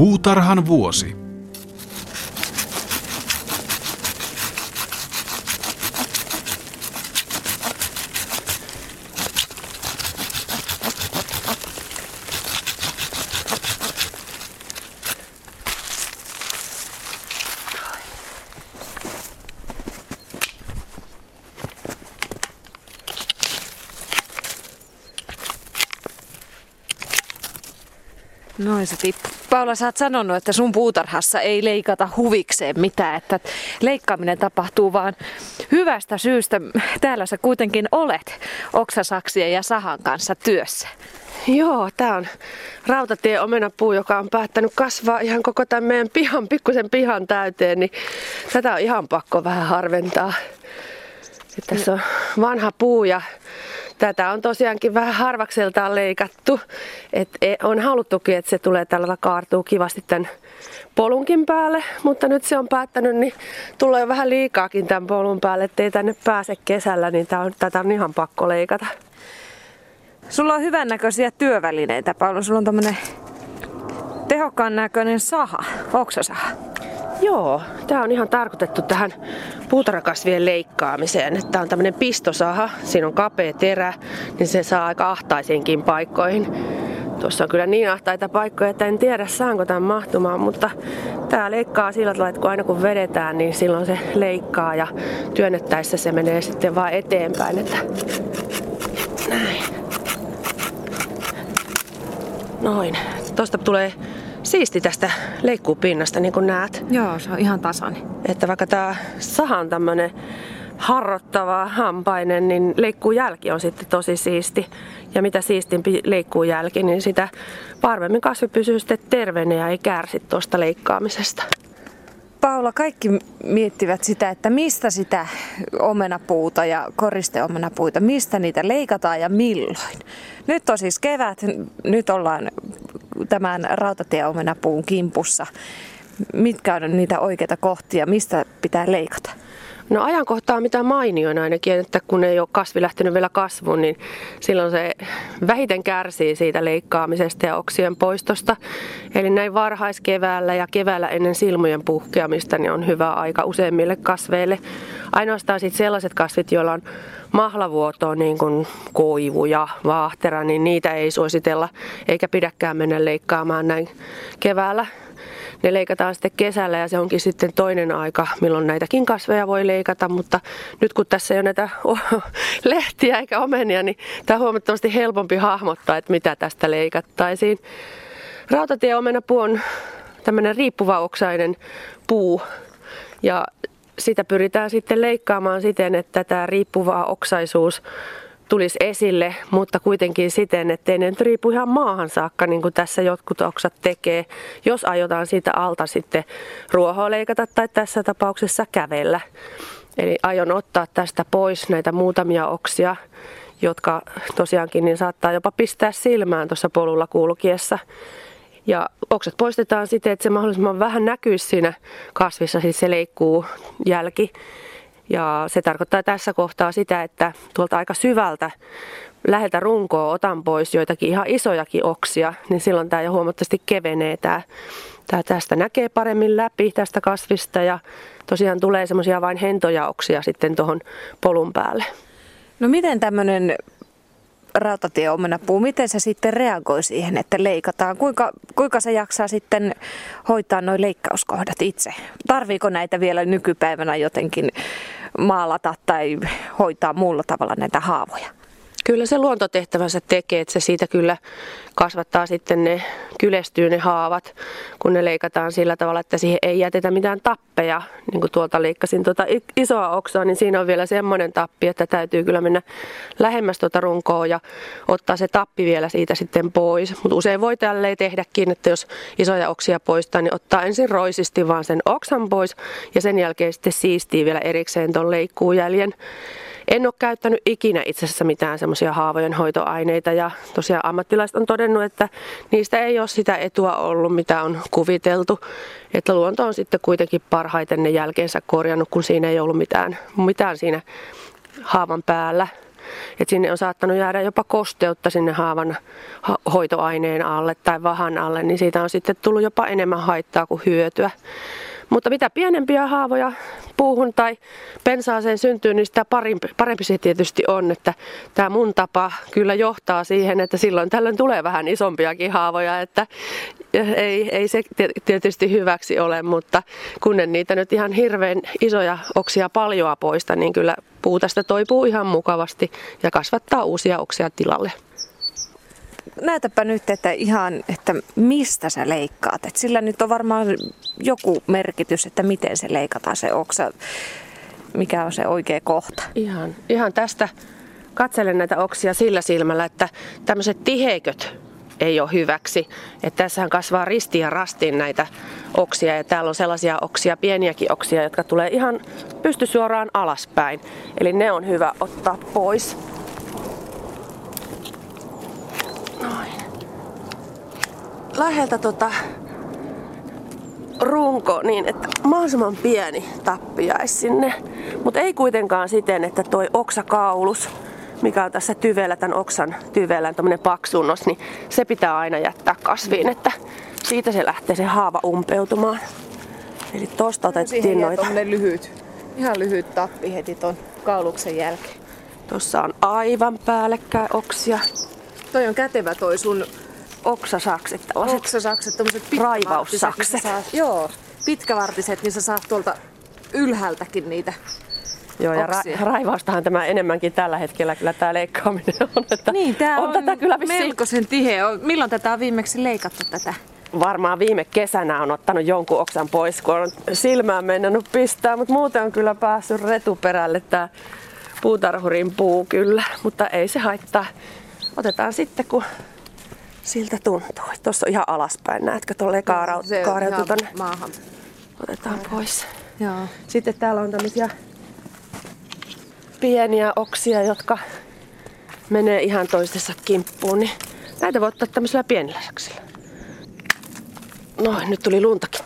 Puutarhan vuosi. Noin se. Paula, sä oot sanonut, että sun puutarhassa ei leikata huvikseen mitään, että leikkaaminen tapahtuu vaan hyvästä syystä. Täällä sä kuitenkin olet oksasaksien ja sahan kanssa työssä. Joo, tää on rautatie omenapuu, joka on päättänyt kasvaa ihan koko tämän meidän pihan, pikkusen pihan täyteen, niin tätä on ihan pakko vähän harventaa. Et tässä on vanha puu ja tätä on tosiaankin vähän harvakseltaan leikattu. Et e, on haluttukin, että se tulee tällä kaartuu kivasti tämän polunkin päälle, mutta nyt se on päättänyt, niin tulee vähän liikaakin tämän polun päälle, ettei tänne pääse kesällä, niin tää on, tätä on ihan pakko leikata. Sulla on hyvännäköisiä työvälineitä, Paula. Sulla on tämmönen tehokkaan näköinen saha, oksasaha. Joo, tämä on ihan tarkoitettu tähän puutarhakasvien leikkaamiseen. Tämä on tämmöinen pistosaha, siinä on kapea terä, niin se saa aika ahtaisiinkin paikkoihin. Tuossa on kyllä niin ahtaita paikkoja, että en tiedä saanko tämän mahtumaan, mutta tämä leikkaa sillä tavalla, että kun aina kun vedetään, niin silloin se leikkaa ja työnnettäessä se menee sitten vaan eteenpäin. Että... Näin. Noin. Tuosta tulee siisti tästä leikkuupinnasta, niin kuin näet. Joo, se on ihan tasainen. Että vaikka tämä saha on tämmöinen harrottava, hampainen, niin leikkuujälki on sitten tosi siisti. Ja mitä siistimpi leikkuujälki, niin sitä varmemmin kasvi pysyy sitten terveenä ja ei kärsi tuosta leikkaamisesta. Paula, kaikki miettivät sitä, että mistä sitä omenapuuta ja koristeomenapuita, mistä niitä leikataan ja milloin. Nyt on siis kevät, nyt ollaan tämän rautatieomenapuun kimpussa. Mitkä on niitä oikeita kohtia, mistä pitää leikata? No ajankohta on mitä mainioin ainakin, että kun ei ole kasvi lähtenyt vielä kasvuun, niin silloin se vähiten kärsii siitä leikkaamisesta ja oksien poistosta. Eli näin varhaiskeväällä ja keväällä ennen silmujen puhkeamista niin on hyvä aika useimmille kasveille. Ainoastaan sitten sellaiset kasvit, joilla on mahlavuotoa, niin kuin koivu ja vaahtera, niin niitä ei suositella eikä pidäkään mennä leikkaamaan näin keväällä ne leikataan sitten kesällä ja se onkin sitten toinen aika, milloin näitäkin kasveja voi leikata, mutta nyt kun tässä ei ole näitä lehtiä eikä omenia, niin tämä on huomattavasti helpompi hahmottaa, että mitä tästä leikattaisiin. Rautatieomenapuu on tämmöinen riippuva oksainen puu ja sitä pyritään sitten leikkaamaan siten, että tämä riippuva oksaisuus tulisi esille, mutta kuitenkin siten, ettei ne nyt riipu ihan maahan saakka, niin kuin tässä jotkut oksat tekee, jos aiotaan siitä alta sitten ruohoa leikata tai tässä tapauksessa kävellä. Eli aion ottaa tästä pois näitä muutamia oksia, jotka tosiaankin niin saattaa jopa pistää silmään tuossa polulla kulkiessa. Ja oksat poistetaan siten, että se mahdollisimman vähän näkyisi siinä kasvissa, siis se leikkuu jälki. Ja se tarkoittaa tässä kohtaa sitä, että tuolta aika syvältä läheltä runkoa otan pois joitakin ihan isojakin oksia, niin silloin tämä jo huomattavasti kevenee. Tämä, tämä tästä näkee paremmin läpi tästä kasvista ja tosiaan tulee semmoisia vain hentoja oksia sitten tuohon polun päälle. No miten tämmöinen rautatieomenapuu, miten se sitten reagoi siihen, että leikataan? Kuinka, kuinka se jaksaa sitten hoitaa nuo leikkauskohdat itse? Tarviiko näitä vielä nykypäivänä jotenkin maalata tai hoitaa muulla tavalla näitä haavoja? Kyllä se luontotehtävänsä tekee, että se siitä kyllä kasvattaa sitten ne, kylestyy ne haavat, kun ne leikataan sillä tavalla, että siihen ei jätetä mitään tappeja. Niin kuin tuolta leikkasin tuota isoa oksaa, niin siinä on vielä semmoinen tappi, että täytyy kyllä mennä lähemmäs tuota runkoa ja ottaa se tappi vielä siitä sitten pois. Mutta usein voi tälleen tehdäkin, että jos isoja oksia poistaa, niin ottaa ensin roisisti vaan sen oksan pois ja sen jälkeen sitten siistii vielä erikseen tuon leikkuujäljen. En ole käyttänyt ikinä itse asiassa mitään semmoisia haavojen hoitoaineita ja tosiaan ammattilaiset on todennut, että niistä ei ole sitä etua ollut, mitä on kuviteltu. Että luonto on sitten kuitenkin parhaiten ne jälkeensä korjannut, kun siinä ei ollut mitään, mitään siinä haavan päällä. että sinne on saattanut jäädä jopa kosteutta sinne haavan hoitoaineen alle tai vahan alle, niin siitä on sitten tullut jopa enemmän haittaa kuin hyötyä. Mutta mitä pienempiä haavoja puuhun tai pensaaseen syntyy, niin sitä parempi, parempi se tietysti on. Että tämä mun tapa kyllä johtaa siihen, että silloin tällöin tulee vähän isompiakin haavoja, että ei, ei se tietysti hyväksi ole, mutta kun en niitä nyt ihan hirveän isoja oksia paljoa poista, niin kyllä puu tästä toipuu ihan mukavasti ja kasvattaa uusia oksia tilalle näytäpä nyt, että ihan, että mistä sä leikkaat. Et sillä nyt on varmaan joku merkitys, että miten se leikataan se oksa, mikä on se oikea kohta. Ihan, ihan tästä katselen näitä oksia sillä silmällä, että tämmöiset tiheiköt ei ole hyväksi. Että tässähän kasvaa ristiin ja rastiin näitä oksia ja täällä on sellaisia oksia, pieniäkin oksia, jotka tulee ihan pystysuoraan alaspäin. Eli ne on hyvä ottaa pois. Läheltä tota runko niin, että mahdollisimman pieni tappi jäisi sinne. Mutta ei kuitenkaan siten, että toi oksakaulus, mikä on tässä tyvellä, tämän oksan tyvellä, tämmöinen paksunnos, niin se pitää aina jättää kasviin, että siitä se lähtee se haava umpeutumaan. Eli tosta otettiin noita. lyhyt, ihan lyhyt tappi heti ton kauluksen jälkeen. Tossa on aivan päällekkäin oksia. Toi on kätevä toi sun oksasakset. Oksasakset, tämmöiset raivaussakset. Saat, joo, pitkävartiset, niin sä saat tuolta ylhäältäkin niitä Joo, ja ra- raivaustahan tämä enemmänkin tällä hetkellä kyllä tämä leikkaaminen on. Että niin, tämä on, on tätä kyllä vissiin... melkoisen tiheä. Milloin tätä on viimeksi leikattu tätä? Varmaan viime kesänä on ottanut jonkun oksan pois, kun on silmään mennyt pistää, mutta muuten on kyllä päässyt retuperälle tämä puutarhurin puu kyllä, mutta ei se haittaa. Otetaan sitten, kun siltä tuntuu. Tuossa on ihan alaspäin, näetkö, kaaraut, kaareutu tonne. Maahan. Otetaan Kaara. pois. Joo. Sitten täällä on tämmöisiä pieniä oksia, jotka menee ihan toisessa kimppuun. Niin näitä voi ottaa tämmöisellä pienellä saksilla. Noin, nyt tuli luntakin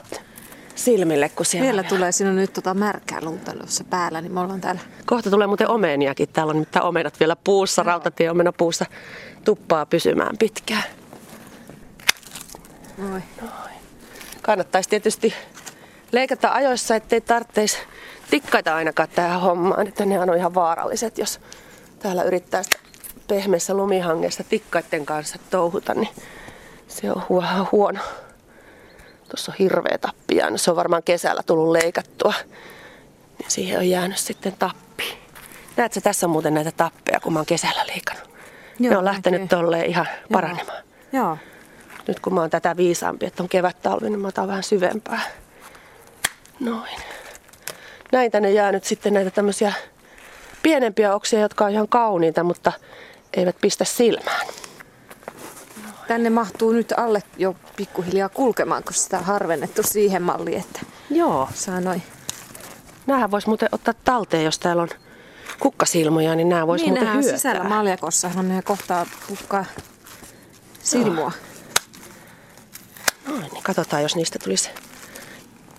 silmille, kun siellä Vielä tulee sinne nyt tota märkää lunta tuossa päällä, niin me ollaan täällä. Kohta tulee muuten omeniakin. Täällä on nimittäin omenat vielä puussa, no. rautatieomena puussa tuppaa pysymään pitkään. Noin. Noin. Kannattaisi tietysti leikata ajoissa, ettei tarvitsisi tikkaita ainakaan tähän hommaan. Että ne on ihan vaaralliset, jos täällä yrittää sitä pehmeässä lumihangessa tikkaiden kanssa touhuta, niin se on huono. Tuossa on hirveä tappi jäänyt. Se on varmaan kesällä tullut leikattua. Ja siihen on jäänyt sitten tappi. Näetkö tässä muuten näitä tappeja, kun mä oon kesällä leikannut? Joo, ne on lähtenyt tolleen ihan paranemaan. Joo. Nyt kun mä oon tätä viisaampi, että on kevät talvi, niin mä otan vähän syvempää. Noin. Näin tänne jää nyt sitten näitä tämmöisiä pienempiä oksia, jotka on ihan kauniita, mutta eivät pistä silmään. Tänne mahtuu nyt alle jo pikkuhiljaa kulkemaan, kun sitä on harvennettu siihen malliin, että Joo. saa noin. Nämähän voisi muuten ottaa talteen, jos täällä on kukkasilmoja, niin nämä voisi niin, muuten hyötää. sisällä maljakossa, ne kohtaa kukkaa silmua. Joo. Katsotaan, jos niistä tulisi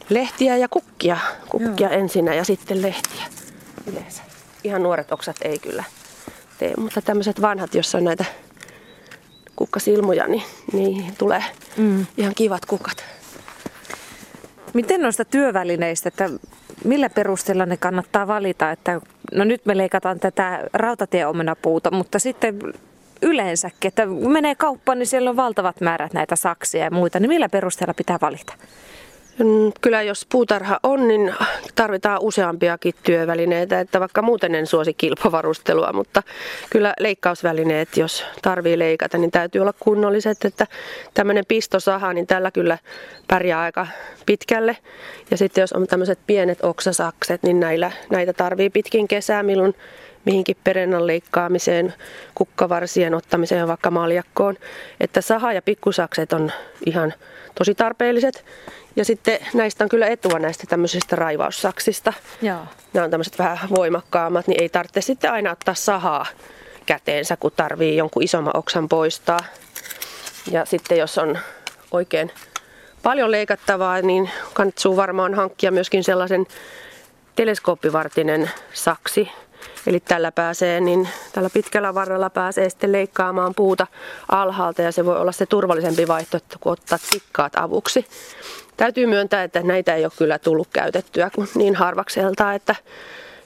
lehtiä ja kukkia. Kukkia Joo. ensinnä ja sitten lehtiä yleensä. Ihan nuoret oksat ei kyllä tee, mutta tämmöiset vanhat, jossa on näitä kukkasilmuja, niin niihin tulee mm. ihan kivat kukat. Miten noista työvälineistä, että millä perusteella ne kannattaa valita? Että, no nyt me leikataan tätä rautatieomenapuuta, mutta sitten yleensäkin, että kun menee kauppaan, niin siellä on valtavat määrät näitä saksia ja muita, niin millä perusteella pitää valita? Mm, kyllä jos puutarha on, niin tarvitaan useampiakin työvälineitä, että vaikka muuten en suosi kilpavarustelua, mutta kyllä leikkausvälineet, jos tarvii leikata, niin täytyy olla kunnolliset, että tämmöinen pistosaha, niin tällä kyllä pärjää aika pitkälle. Ja sitten jos on tämmöiset pienet oksasakset, niin näillä, näitä tarvii pitkin kesää, milloin mihinkin perennan leikkaamiseen, kukkavarsien ottamiseen ja vaikka maljakkoon. Että saha ja pikkusakset on ihan tosi tarpeelliset. Ja sitten näistä on kyllä etua näistä tämmöisistä raivaussaksista. Joo. Nämä on tämmöiset vähän voimakkaammat, niin ei tarvitse sitten aina ottaa sahaa käteensä, kun tarvii jonkun isomman oksan poistaa. Ja sitten jos on oikein paljon leikattavaa, niin kannattaa varmaan hankkia myöskin sellaisen teleskooppivartinen saksi, Eli tällä pääsee, niin tällä pitkällä varrella pääsee sitten leikkaamaan puuta alhaalta ja se voi olla se turvallisempi vaihtoehto kuin ottaa tikkaat avuksi. Täytyy myöntää, että näitä ei ole kyllä tullut käytettyä niin harvakselta, että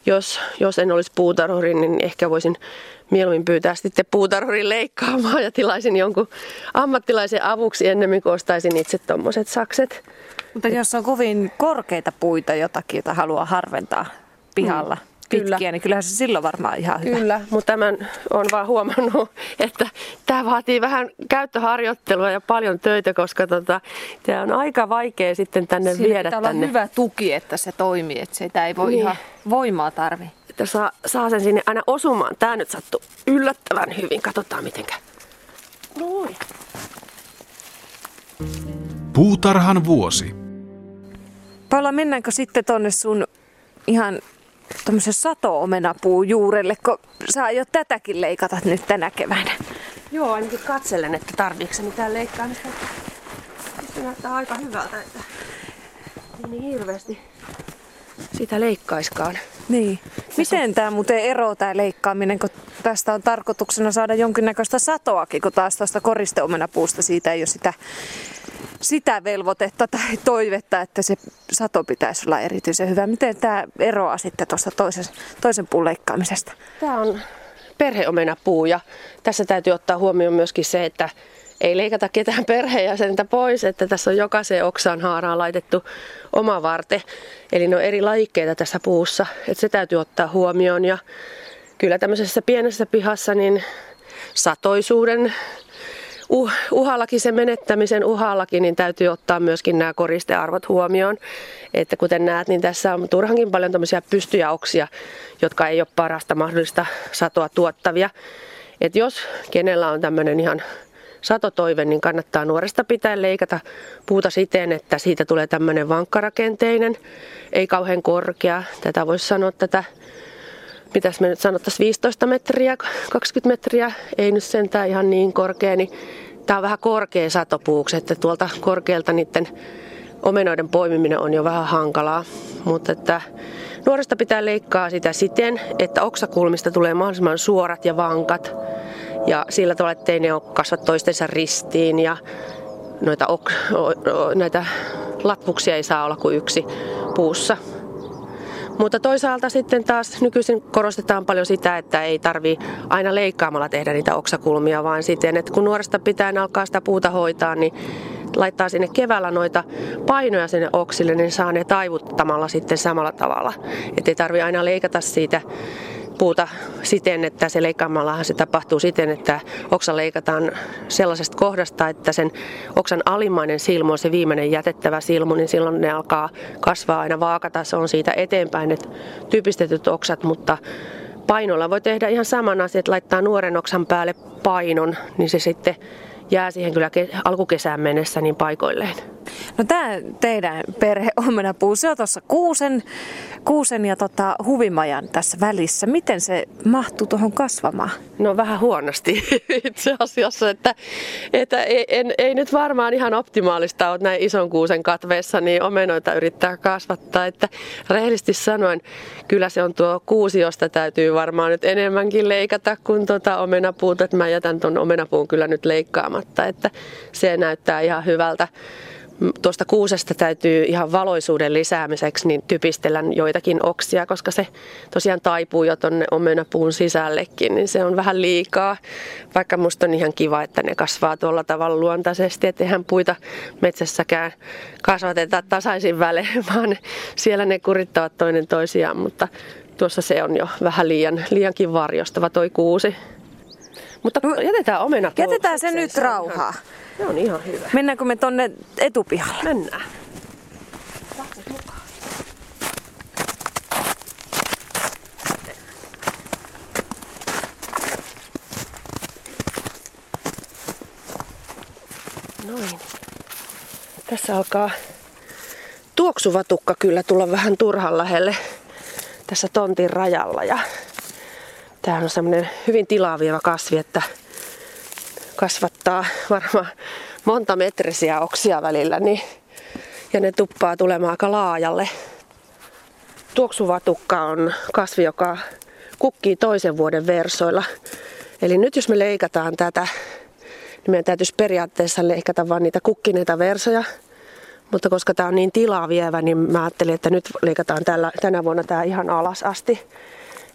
jos, jos en olisi puutarhuri, niin ehkä voisin mieluummin pyytää sitten puutarhurin leikkaamaan ja tilaisin jonkun ammattilaisen avuksi ennemmin kuin ostaisin itse tuommoiset sakset. Mutta jos on kovin korkeita puita jotakin, jota haluaa harventaa pihalla, mm pitkiä, kyllä. niin kyllähän se silloin varmaan ihan hyvä. Kyllä, mutta tämän on vaan huomannut, että tämä vaatii vähän käyttöharjoittelua ja paljon töitä, koska tota, tämä on aika vaikea sitten tänne Siinä viedä tänne. olla hyvä tuki, että se toimii, että sitä ei voi niin. ihan voimaa tarvi. Että saa, saa sen sinne aina osumaan. Tämä nyt sattuu yllättävän hyvin. Katsotaan mitenkä. Noin. Puutarhan vuosi. Paula, mennäänkö sitten tonne sun ihan tämmöisen sato-omenapuu juurelle, kun saa jo tätäkin leikata nyt tänä keväänä. Joo, ainakin katselen, että tarviiko se mitään leikkaamista. Se näyttää aika hyvältä, että ei niin hirveästi sitä leikkaiskaan. Niin. Miten tämä muuten ero tämä leikkaaminen, kun tästä on tarkoituksena saada jonkinnäköistä satoakin, kun taas tuosta koristeomenapuusta siitä ei ole sitä sitä velvoitetta tai toivetta, että se sato pitäisi olla erityisen hyvä. Miten tämä eroaa sitten tuosta toisen, toisen puun leikkaamisesta? Tämä on perheomenapuu ja tässä täytyy ottaa huomioon myöskin se, että ei leikata ketään perheenjäsentä pois, että tässä on jokaiseen oksaan haaraan laitettu oma varte. Eli ne on eri lajikkeita tässä puussa, että se täytyy ottaa huomioon. Ja kyllä tämmöisessä pienessä pihassa niin satoisuuden uh, uhallakin, sen menettämisen uhallakin, niin täytyy ottaa myöskin nämä koristearvot huomioon. Että kuten näet, niin tässä on turhankin paljon tämmöisiä pystyjä oksia, jotka ei ole parasta mahdollista satoa tuottavia. Et jos kenellä on tämmöinen ihan satotoive, niin kannattaa nuoresta pitää leikata puuta siten, että siitä tulee tämmöinen vankkarakenteinen, ei kauhean korkea. Tätä voisi sanoa tätä mitäs me nyt sanottaisiin 15 metriä, 20 metriä, ei nyt sentään ihan niin korkea, niin tämä on vähän korkea satopuuksi, että tuolta korkealta niiden omenoiden poimiminen on jo vähän hankalaa. Mutta että nuoresta pitää leikkaa sitä siten, että oksakulmista tulee mahdollisimman suorat ja vankat. Ja sillä tavalla, ettei ne ole kasva toistensa ristiin ja noita, ok, näitä latvuksia ei saa olla kuin yksi puussa. Mutta toisaalta sitten taas nykyisin korostetaan paljon sitä, että ei tarvi aina leikkaamalla tehdä niitä oksakulmia, vaan siten, että kun nuoresta pitää alkaa sitä puuta hoitaa, niin laittaa sinne keväällä noita painoja sinne oksille, niin saa ne taivuttamalla sitten samalla tavalla. Että ei tarvi aina leikata siitä puuta siten, että se leikkaamallahan se tapahtuu siten, että oksa leikataan sellaisesta kohdasta, että sen oksan alimmainen silmu on se viimeinen jätettävä silmu, niin silloin ne alkaa kasvaa aina vaakatasoon siitä eteenpäin, että typistetyt oksat, mutta painolla voi tehdä ihan saman asian, että laittaa nuoren oksan päälle painon, niin se sitten jää siihen kyllä alkukesään mennessä niin paikoilleen. No tämä teidän perhe omenapuu, se on tuossa kuusen, kuusen ja tota, huvimajan tässä välissä. Miten se mahtuu tuohon kasvamaan? No vähän huonosti itse asiassa, että, että ei, en, ei nyt varmaan ihan optimaalista ole näin ison kuusen katveessa niin omenoita yrittää kasvattaa. Että rehellisesti sanoen, kyllä se on tuo kuusi, josta täytyy varmaan nyt enemmänkin leikata kuin tuota omenapuuta. Että mä jätän tuon omenapuun kyllä nyt leikkaamatta, että se näyttää ihan hyvältä tuosta kuusesta täytyy ihan valoisuuden lisäämiseksi niin typistellä joitakin oksia, koska se tosiaan taipuu jo tuonne omenapuun sisällekin, niin se on vähän liikaa. Vaikka musta on ihan kiva, että ne kasvaa tuolla tavalla luontaisesti, että eihän puita metsässäkään kasvateta tasaisin välein, vaan siellä ne kurittavat toinen toisiaan, mutta tuossa se on jo vähän liian, liiankin varjostava toi kuusi. Mutta jätetään omena Jätetään se nyt rauhaa. Se on ihan hyvä. Mennäänkö me tonne etupihalle? Mennään. Noin. Tässä alkaa tuoksuva tukka kyllä tulla vähän turhan lähelle tässä tontin rajalla. Ja tää on semmonen hyvin tilaavieva kasvi, että kasvattaa varmaan monta metrisiä oksia välillä, niin, ja ne tuppaa tulemaan aika laajalle. Tuoksuva tukka on kasvi, joka kukkii toisen vuoden versoilla. Eli nyt jos me leikataan tätä, niin meidän täytyisi periaatteessa leikata vain niitä kukkineita versoja. Mutta koska tämä on niin tilaa vievä, niin mä ajattelin, että nyt leikataan tällä, tänä vuonna tämä ihan alas asti.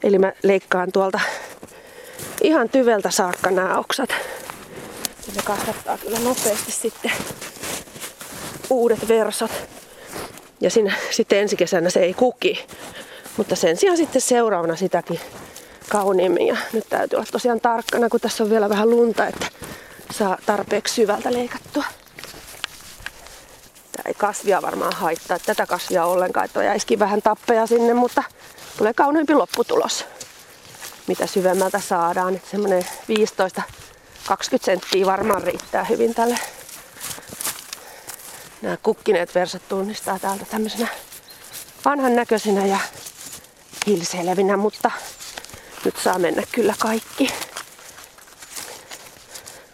Eli mä leikkaan tuolta ihan tyveltä saakka nämä oksat. Ja ne kasvattaa kyllä nopeasti sitten uudet versot. Ja siinä, sitten ensi kesänä se ei kuki. Mutta sen sijaan sitten seuraavana sitäkin kauniimmin. Ja nyt täytyy olla tosiaan tarkkana, kun tässä on vielä vähän lunta, että saa tarpeeksi syvältä leikattua. Tämä ei kasvia varmaan haittaa tätä kasvia ollenkaan, että jäisikin vähän tappeja sinne, mutta tulee kauniimpi lopputulos. Mitä syvemmältä saadaan, että semmoinen 15-20 senttiä varmaan riittää hyvin tälle. Nämä kukkineet versat tunnistaa täältä tämmöisenä vanhan näköisinä ja hilseilevinä, mutta nyt saa mennä kyllä kaikki.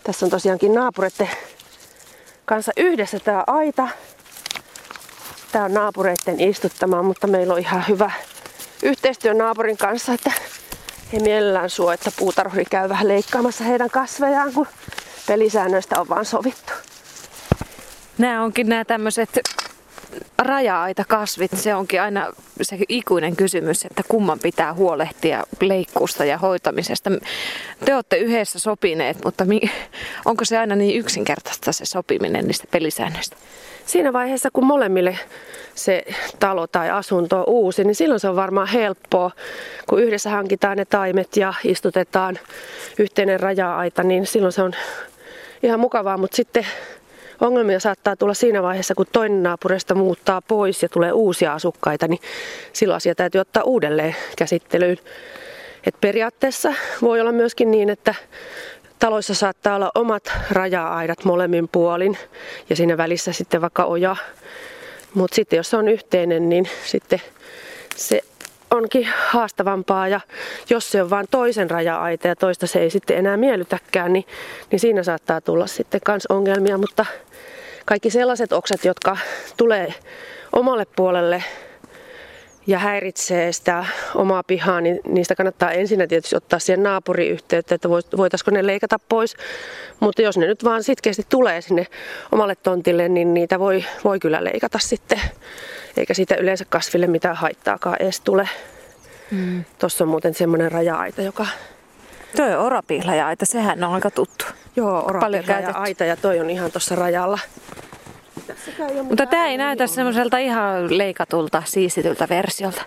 Tässä on tosiaankin naapureiden kanssa yhdessä tämä aita. Tämä on naapureiden istuttama, mutta meillä on ihan hyvä yhteistyö naapurin kanssa, että he mielellään suo, että puutarhuri käy vähän leikkaamassa heidän kasvejaan, kun pelisäännöistä on vaan sovittu. Nämä onkin nämä tämmöiset raja-aita kasvit, se onkin aina se ikuinen kysymys, että kumman pitää huolehtia leikkuusta ja hoitamisesta. Te olette yhdessä sopineet, mutta onko se aina niin yksinkertaista se sopiminen niistä pelisäännöistä? Siinä vaiheessa, kun molemmille se talo tai asunto on uusi, niin silloin se on varmaan helppoa, kun yhdessä hankitaan ne taimet ja istutetaan yhteinen raja-aita, niin silloin se on ihan mukavaa, mutta sitten Ongelmia saattaa tulla siinä vaiheessa, kun toinen naapurista muuttaa pois ja tulee uusia asukkaita, niin silloin asia täytyy ottaa uudelleen käsittelyyn. Et periaatteessa voi olla myöskin niin, että taloissa saattaa olla omat raja-aidat molemmin puolin ja siinä välissä sitten vaikka oja. Mutta sitten jos se on yhteinen, niin sitten se onkin haastavampaa ja jos se on vain toisen raja-aita ja toista se ei sitten enää miellytäkään, niin, niin siinä saattaa tulla sitten kans ongelmia, mutta kaikki sellaiset oksat, jotka tulee omalle puolelle ja häiritsee sitä omaa pihaa, niin niistä kannattaa ensin tietysti ottaa siihen naapuriyhteyttä, että voitaisiko ne leikata pois. Mutta jos ne nyt vaan sitkeästi tulee sinne omalle tontille, niin niitä voi, voi kyllä leikata sitten. Eikä siitä yleensä kasville mitään haittaakaan edes tule. Mm. Tuossa on muuten semmoinen raja-aita, joka... Tuo on orapihlaja-aita, sehän on aika tuttu. Joo, orapihlaja-aita ja toi on ihan tuossa rajalla. Mutta tämä ei näytä semmoiselta ihan leikatulta, siistityltä versiolta.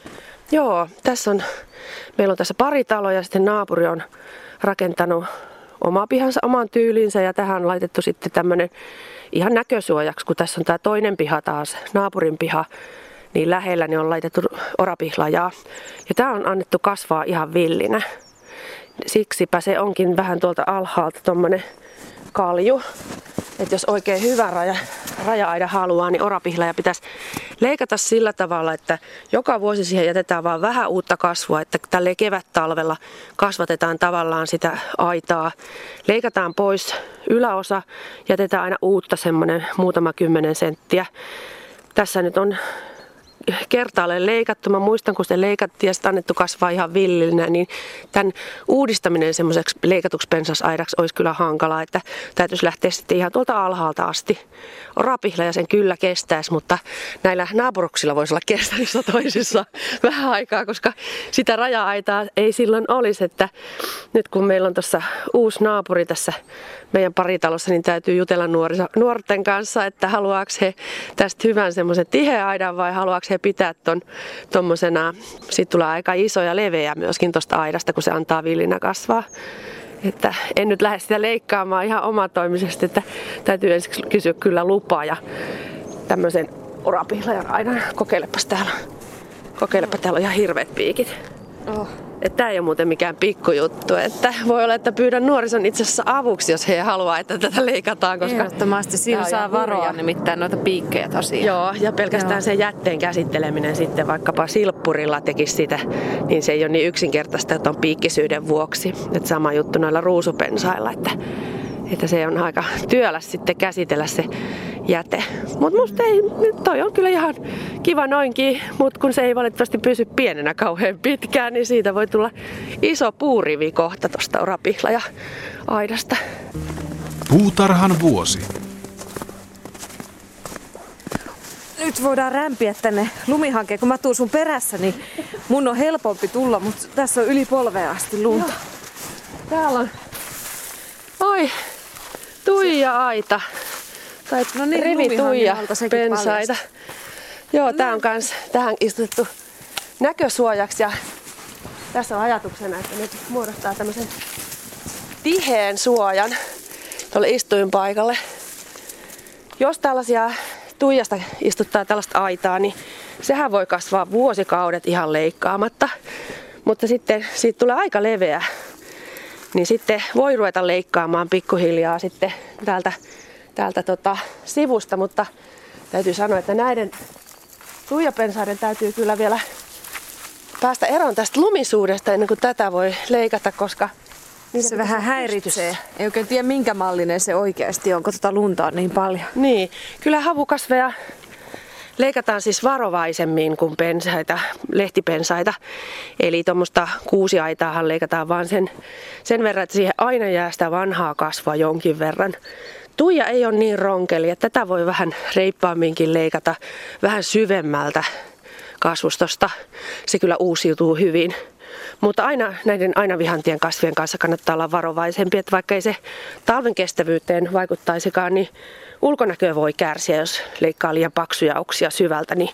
Joo, tässä on, meillä on tässä pari taloa ja sitten naapuri on rakentanut oma pihansa oman tyylinsä ja tähän on laitettu sitten tämmöinen ihan näkösuojaksi, kun tässä on tämä toinen piha taas, naapurin piha, niin lähellä niin on laitettu orapihlajaa. Ja tämä on annettu kasvaa ihan villinä. Siksipä se onkin vähän tuolta alhaalta tuommoinen kalju. Että jos oikein hyvä raja, raja-aida haluaa, niin orapihlaja pitäisi leikata sillä tavalla, että joka vuosi siihen jätetään vain vähän uutta kasvua, että tälle kevät-talvella kasvatetaan tavallaan sitä aitaa. Leikataan pois yläosa, jätetään aina uutta semmoinen muutama kymmenen senttiä. Tässä nyt on kertaalleen leikattu. Mä muistan, kun se leikattiin ja sitä annettu kasvaa ihan villinä, niin tämän uudistaminen semmoiseksi leikatuksi pensasaidaksi olisi kyllä hankalaa, että täytyisi lähteä sitten ihan tuolta alhaalta asti. Rapihla ja sen kyllä kestäisi, mutta näillä naapuruksilla voisi olla kestävissä toisissa vähän aikaa, koska sitä raja-aitaa ei silloin olisi, että nyt kun meillä on tuossa uusi naapuri tässä meidän paritalossa, niin täytyy jutella nuorten kanssa, että haluaako he tästä hyvän semmoisen tiheä aidan vai haluaako he pitää ton tommosena, siitä tulee aika iso ja leveä myöskin tuosta aidasta, kun se antaa villinä kasvaa. Että en nyt lähde sitä leikkaamaan ihan omatoimisesti, että täytyy ensin kysyä kyllä lupaa ja tämmöisen orapihlajan aidan. Kokeilepas täällä. Kokeilepa täällä on ihan hirveät piikit. Oh. Että tämä ei ole muuten mikään pikkujuttu. Että voi olla, että pyydän nuorison itse asiassa avuksi, jos he haluaa, että tätä leikataan. Koska Ehdottomasti siinä saa varoa nimittäin noita piikkejä tosiaan. Joo, ja pelkästään Joo. se jätteen käsitteleminen sitten vaikkapa silppurilla tekisi sitä, niin se ei ole niin yksinkertaista tuon piikkisyyden vuoksi. Että sama juttu noilla ruusupensailla, että, että se on aika työläs sitten käsitellä se jäte. Mutta musta ei, toi on kyllä ihan kiva noinkin, mutta kun se ei valitettavasti pysy pienenä kauhean pitkään, niin siitä voi tulla iso puurivi kohta tuosta rapihla ja aidasta. Puutarhan vuosi. Nyt voidaan rämpiä tänne lumihankeen. Kun mä tuun sun perässä, niin mun on helpompi tulla, mutta tässä on yli polvea asti lunta. Täällä on, oi, Tuija Aita. Tai No niin, rivi Tuija sekin pensaita. Joo, tää on kans tähän istutettu näkösuojaksi ja tässä on ajatuksena, että nyt muodostaa tämmöisen tiheän suojan tuolle istuinpaikalle. Jos tällaisia tuijasta istuttaa tällaista aitaa, niin sehän voi kasvaa vuosikaudet ihan leikkaamatta. Mutta sitten siitä tulee aika leveä, niin sitten voi ruveta leikkaamaan pikkuhiljaa sitten täältä, täältä tota sivusta, mutta täytyy sanoa, että näiden tuijapensaiden täytyy kyllä vielä päästä eroon tästä lumisuudesta ennen kuin tätä voi leikata, koska niitä Se vähän häiritsee. Ei oikein tiedä minkä mallinen se oikeasti on, kun tota lunta on niin paljon. Niin, kyllä havukasveja leikataan siis varovaisemmin kuin pensaita, lehtipensaita. Eli tuommoista kuusiaitaahan leikataan vaan sen, sen verran, että siihen aina jää sitä vanhaa kasvua jonkin verran. Tuija ei ole niin ronkeli, että tätä voi vähän reippaamminkin leikata vähän syvemmältä kasvustosta. Se kyllä uusiutuu hyvin. Mutta aina näiden aina vihantien kasvien kanssa kannattaa olla varovaisempi, että vaikka ei se talven kestävyyteen vaikuttaisikaan, niin ulkonäkö voi kärsiä, jos leikkaa liian paksuja oksia syvältä, niin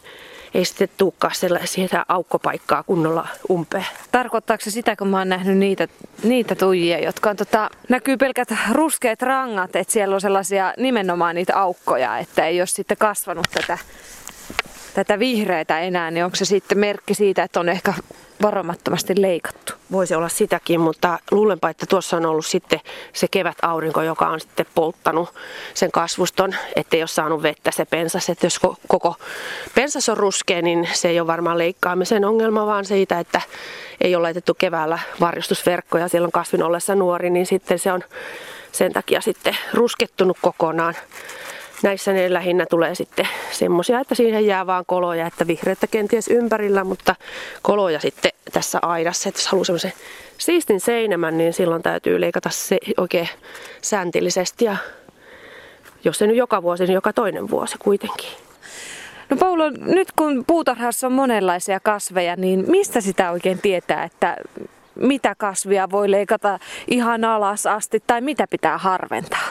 ei sitten tulekaan sitä aukkopaikkaa kunnolla umpeen. Tarkoittaako se sitä, kun mä oon nähnyt niitä, niitä tuijia, jotka on tota, näkyy pelkät ruskeat rangat, että siellä on sellaisia nimenomaan niitä aukkoja, että ei ole sitten kasvanut tätä, tätä vihreitä enää, niin onko se sitten merkki siitä, että on ehkä varomattomasti leikattu? Voisi olla sitäkin, mutta luulenpa, että tuossa on ollut sitten se kevät aurinko, joka on sitten polttanut sen kasvuston, ettei ole saanut vettä se pensas. Että jos ko- koko pensas on ruskea, niin se ei ole varmaan leikkaamisen ongelma, vaan siitä, että ei ole laitettu keväällä varjostusverkkoja silloin kasvin ollessa nuori, niin sitten se on sen takia sitten ruskettunut kokonaan. Näissä ne lähinnä tulee sitten semmoisia, että siihen jää vaan koloja, että vihreyttä kenties ympärillä, mutta koloja sitten tässä aidassa. Että jos haluaa semmoisen siistin seinämän, niin silloin täytyy leikata se oikein sääntillisesti ja jos ei nyt joka vuosi, niin joka toinen vuosi kuitenkin. No Paulo, nyt kun puutarhassa on monenlaisia kasveja, niin mistä sitä oikein tietää, että mitä kasvia voi leikata ihan alas asti tai mitä pitää harventaa?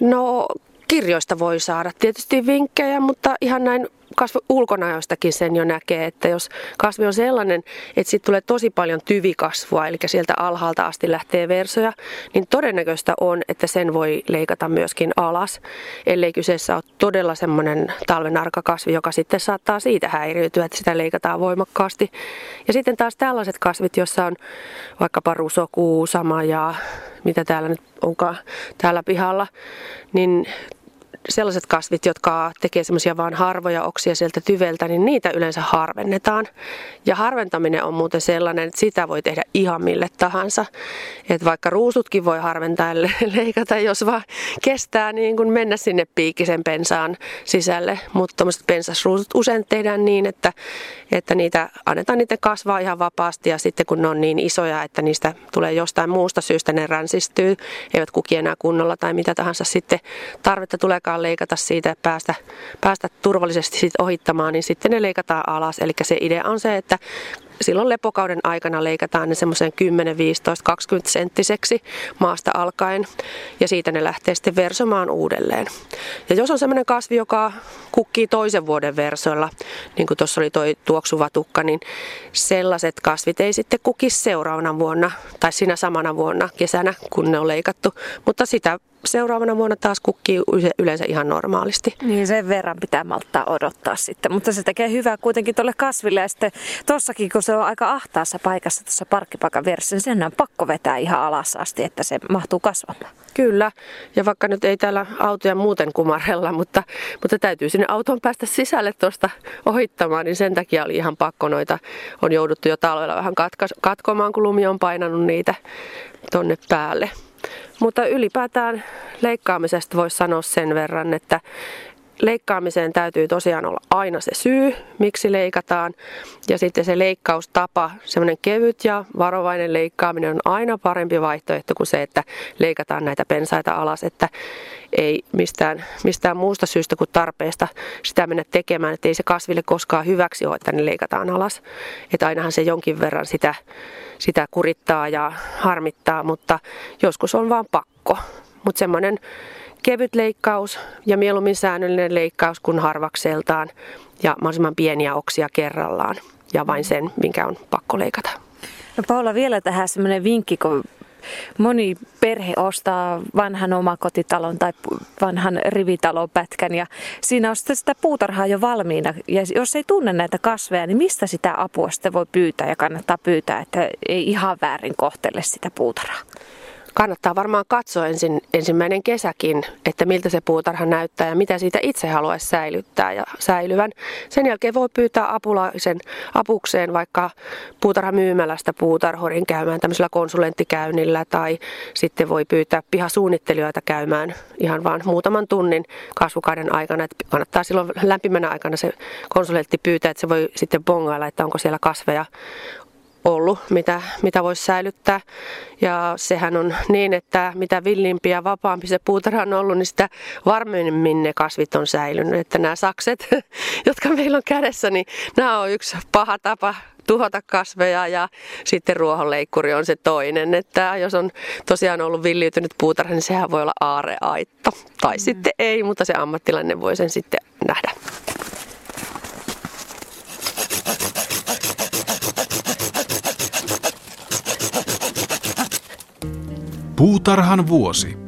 No kirjoista voi saada tietysti vinkkejä, mutta ihan näin kasvi ulkonäöstäkin sen jo näkee, että jos kasvi on sellainen, että siitä tulee tosi paljon tyvikasvua, eli sieltä alhaalta asti lähtee versoja, niin todennäköistä on, että sen voi leikata myöskin alas, ellei kyseessä ole todella semmoinen talvenarkakasvi, joka sitten saattaa siitä häiriytyä, että sitä leikataan voimakkaasti. Ja sitten taas tällaiset kasvit, joissa on vaikkapa rusokuu, sama ja mitä täällä nyt onkaan täällä pihalla, niin sellaiset kasvit, jotka tekee semmoisia vaan harvoja oksia sieltä tyveltä, niin niitä yleensä harvennetaan. Ja harventaminen on muuten sellainen, että sitä voi tehdä ihan mille tahansa. Että vaikka ruusutkin voi harventaa ja leikata, jos vaan kestää niin kuin mennä sinne piikisen pensaan sisälle. Mutta tuommoiset pensasruusut usein tehdään niin, että, että niitä annetaan niiden kasvaa ihan vapaasti ja sitten kun ne on niin isoja, että niistä tulee jostain muusta syystä ne ränsistyy, eivät kuki enää kunnolla tai mitä tahansa sitten tarvetta tuleekaan leikata siitä ja päästä, päästä turvallisesti siitä ohittamaan, niin sitten ne leikataan alas. Eli se idea on se, että silloin lepokauden aikana leikataan ne semmoisen 10, 15, 20 senttiseksi maasta alkaen ja siitä ne lähtee sitten versomaan uudelleen. Ja jos on semmoinen kasvi, joka kukkii toisen vuoden versoilla, niin kuin tuossa oli toi tuoksuva tukka, niin sellaiset kasvit ei sitten kuki seuraavana vuonna tai siinä samana vuonna kesänä, kun ne on leikattu, mutta sitä seuraavana vuonna taas kukkii yleensä ihan normaalisti. Niin sen verran pitää malttaa odottaa sitten, mutta se tekee hyvää kuitenkin tuolle kasville ja sitten tossakin kun se on aika ahtaassa paikassa tuossa parkkipaikan vieressä, niin sen on pakko vetää ihan alas asti, että se mahtuu kasvamaan. Kyllä, ja vaikka nyt ei täällä autoja muuten kumarella, mutta, mutta täytyy sinne autoon päästä sisälle tuosta ohittamaan, niin sen takia oli ihan pakko noita, on jouduttu jo talvella vähän katka, katkomaan, kun lumi on painanut niitä tonne päälle. Mutta ylipäätään leikkaamisesta voisi sanoa sen verran, että leikkaamiseen täytyy tosiaan olla aina se syy, miksi leikataan. Ja sitten se leikkaustapa, semmoinen kevyt ja varovainen leikkaaminen on aina parempi vaihtoehto kuin se, että leikataan näitä pensaita alas, että ei mistään, mistään muusta syystä kuin tarpeesta sitä mennä tekemään, että ei se kasville koskaan hyväksi ole, että ne leikataan alas. Että ainahan se jonkin verran sitä, sitä kurittaa ja harmittaa, mutta joskus on vaan pakko. Mutta semmoinen kevyt leikkaus ja mieluummin säännöllinen leikkaus kuin harvakseltaan ja mahdollisimman pieniä oksia kerrallaan ja vain sen, minkä on pakko leikata. No Paula, vielä tähän semmoinen vinkki, kun moni perhe ostaa vanhan omakotitalon tai vanhan rivitalon pätkän ja siinä on sitten sitä puutarhaa jo valmiina. Ja jos ei tunne näitä kasveja, niin mistä sitä apua sitten voi pyytää ja kannattaa pyytää, että ei ihan väärin kohtele sitä puutarhaa? Kannattaa varmaan katsoa ensin, ensimmäinen kesäkin, että miltä se puutarha näyttää ja mitä siitä itse haluaisi säilyttää ja säilyvän. Sen jälkeen voi pyytää apulaisen apukseen vaikka puutarhamyymälästä puutarhorin käymään tämmöisellä konsulenttikäynnillä tai sitten voi pyytää pihasuunnittelijoita käymään ihan vaan muutaman tunnin kasvukauden aikana. Että kannattaa silloin lämpimänä aikana se konsulentti pyytää, että se voi sitten bongailla, että onko siellä kasveja ollut, mitä, mitä voisi säilyttää. Ja sehän on niin, että mitä villimpi ja vapaampi se puutarha on ollut, niin sitä varmemmin ne kasvit on säilynyt. Että nämä sakset, jotka meillä on kädessä, niin nämä on yksi paha tapa tuhota kasveja ja sitten ruohonleikkuri on se toinen. Että jos on tosiaan ollut villiytynyt puutarha, niin sehän voi olla aareaitta. Tai mm. sitten ei, mutta se ammattilainen voi sen sitten nähdä. Puutarhan vuosi.